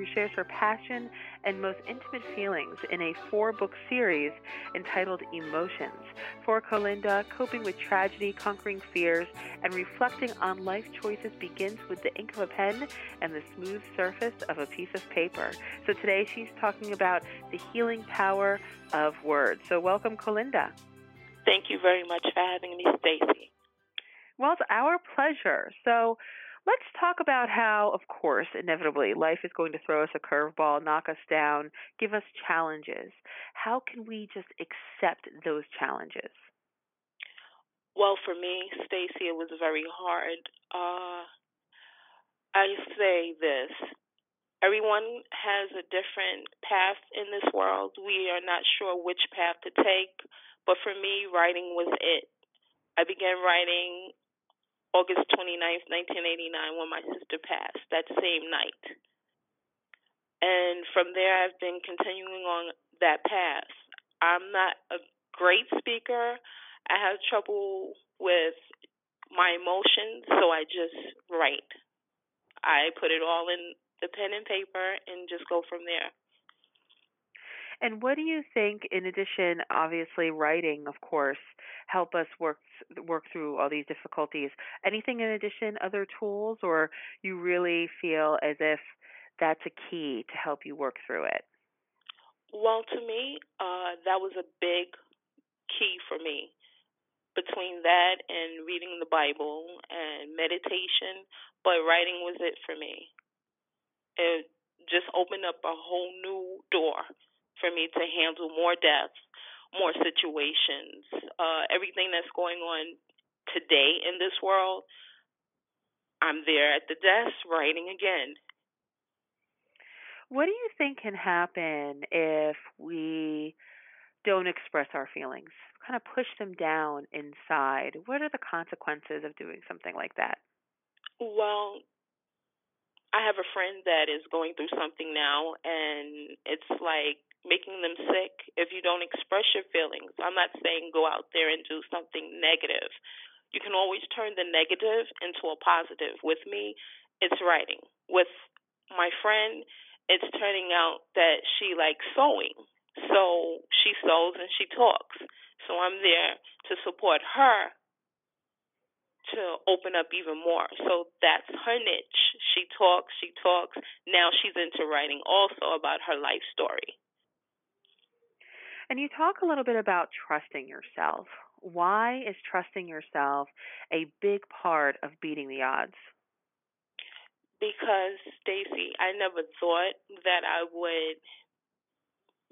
who shares her passion and most intimate feelings in a four book series entitled Emotions. For Colinda, coping with tragedy, conquering fears, and reflecting on life choices begins with the ink of a pen and the smooth surface of a piece of paper. So today she's talking about the healing power of words. So welcome, Colinda. Thank you very much for having me, Stacy. Well, it's our pleasure. So let's talk about how, of course, inevitably, life is going to throw us a curveball, knock us down, give us challenges. How can we just accept those challenges? Well, for me, Stacey, it was very hard. Uh, I say this everyone has a different path in this world. We are not sure which path to take, but for me, writing was it. I began writing August 29th, 1989, when my sister passed, that same night. And from there, I've been continuing on that path. I'm not a great speaker. I have trouble with my emotions, so I just write. I put it all in the pen and paper and just go from there. And what do you think, in addition, obviously writing, of course, help us work work through all these difficulties? Anything in addition, other tools, or you really feel as if that's a key to help you work through it? Well, to me, uh, that was a big key for me. Between that and reading the Bible and meditation, but writing was it for me. It just opened up a whole new door for me to handle more deaths, more situations, uh, everything that's going on today in this world. I'm there at the desk writing again. What do you think can happen if we don't express our feelings? Kind of push them down inside. What are the consequences of doing something like that? Well, I have a friend that is going through something now, and it's like making them sick if you don't express your feelings. I'm not saying go out there and do something negative. You can always turn the negative into a positive. With me, it's writing. With my friend, it's turning out that she likes sewing. So she sews and she talks. So I'm there to support her to open up even more. So that's her niche. She talks, she talks. Now she's into writing also about her life story. And you talk a little bit about trusting yourself. Why is trusting yourself a big part of beating the odds? Because, Stacy, I never thought that I would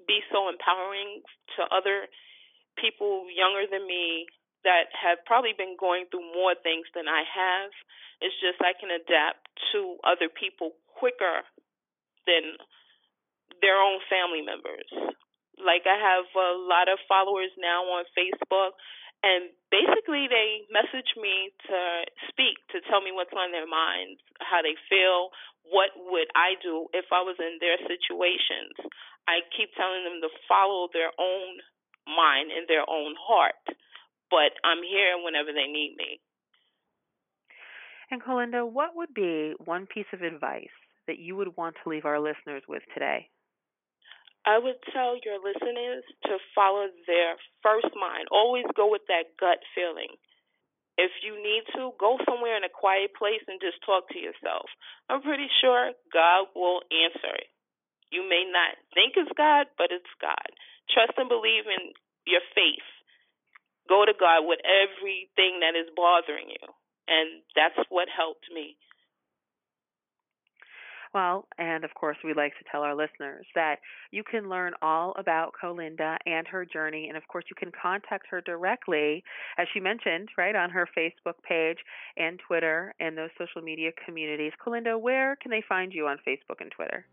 be so empowering to other people younger than me that have probably been going through more things than I have. It's just I can adapt to other people quicker than their own family members. Like I have a lot of followers now on Facebook and basically they message me to speak to tell me what's on their minds, how they feel, what would I do if I was in their situations. I keep telling them to follow their own mind and their own heart, but I'm here whenever they need me. And Colinda, what would be one piece of advice that you would want to leave our listeners with today? I would tell your listeners to follow their first mind. Always go with that gut feeling. If you need to, go somewhere in a quiet place and just talk to yourself. I'm pretty sure God will answer it. You may not think it's God, but it's God. Trust and believe in your faith. Go to God with everything that is bothering you. And that's what helped me. Well, and of course, we like to tell our listeners that you can learn all about Colinda and her journey. And of course, you can contact her directly, as she mentioned, right, on her Facebook page and Twitter and those social media communities. Colinda, where can they find you on Facebook and Twitter?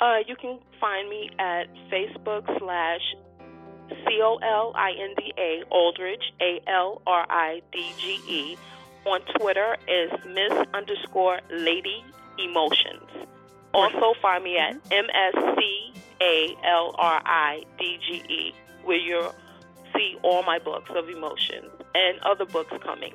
Uh, you can find me at Facebook slash C O L I N D A Aldridge A L R I D G E. On Twitter is Miss underscore Lady Emotions. Also find me at mm-hmm. M S C A L R I D G E, where you'll see all my books of emotions and other books coming.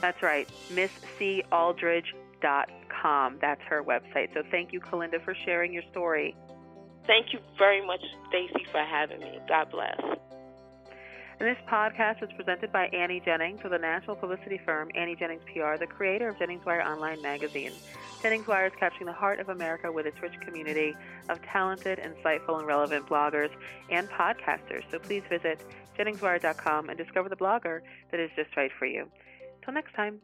That's right, MissCAldridge.com. That's her website. So thank you, Colinda, for sharing your story. Thank you very much, Stacy, for having me. God bless. And this podcast is presented by Annie Jennings with the national publicity firm Annie Jennings PR, the creator of Jennings Wire Online magazine. Jennings Wire is capturing the heart of America with its rich community of talented, insightful, and relevant bloggers and podcasters. So please visit JenningsWire.com and discover the blogger that is just right for you. Till next time.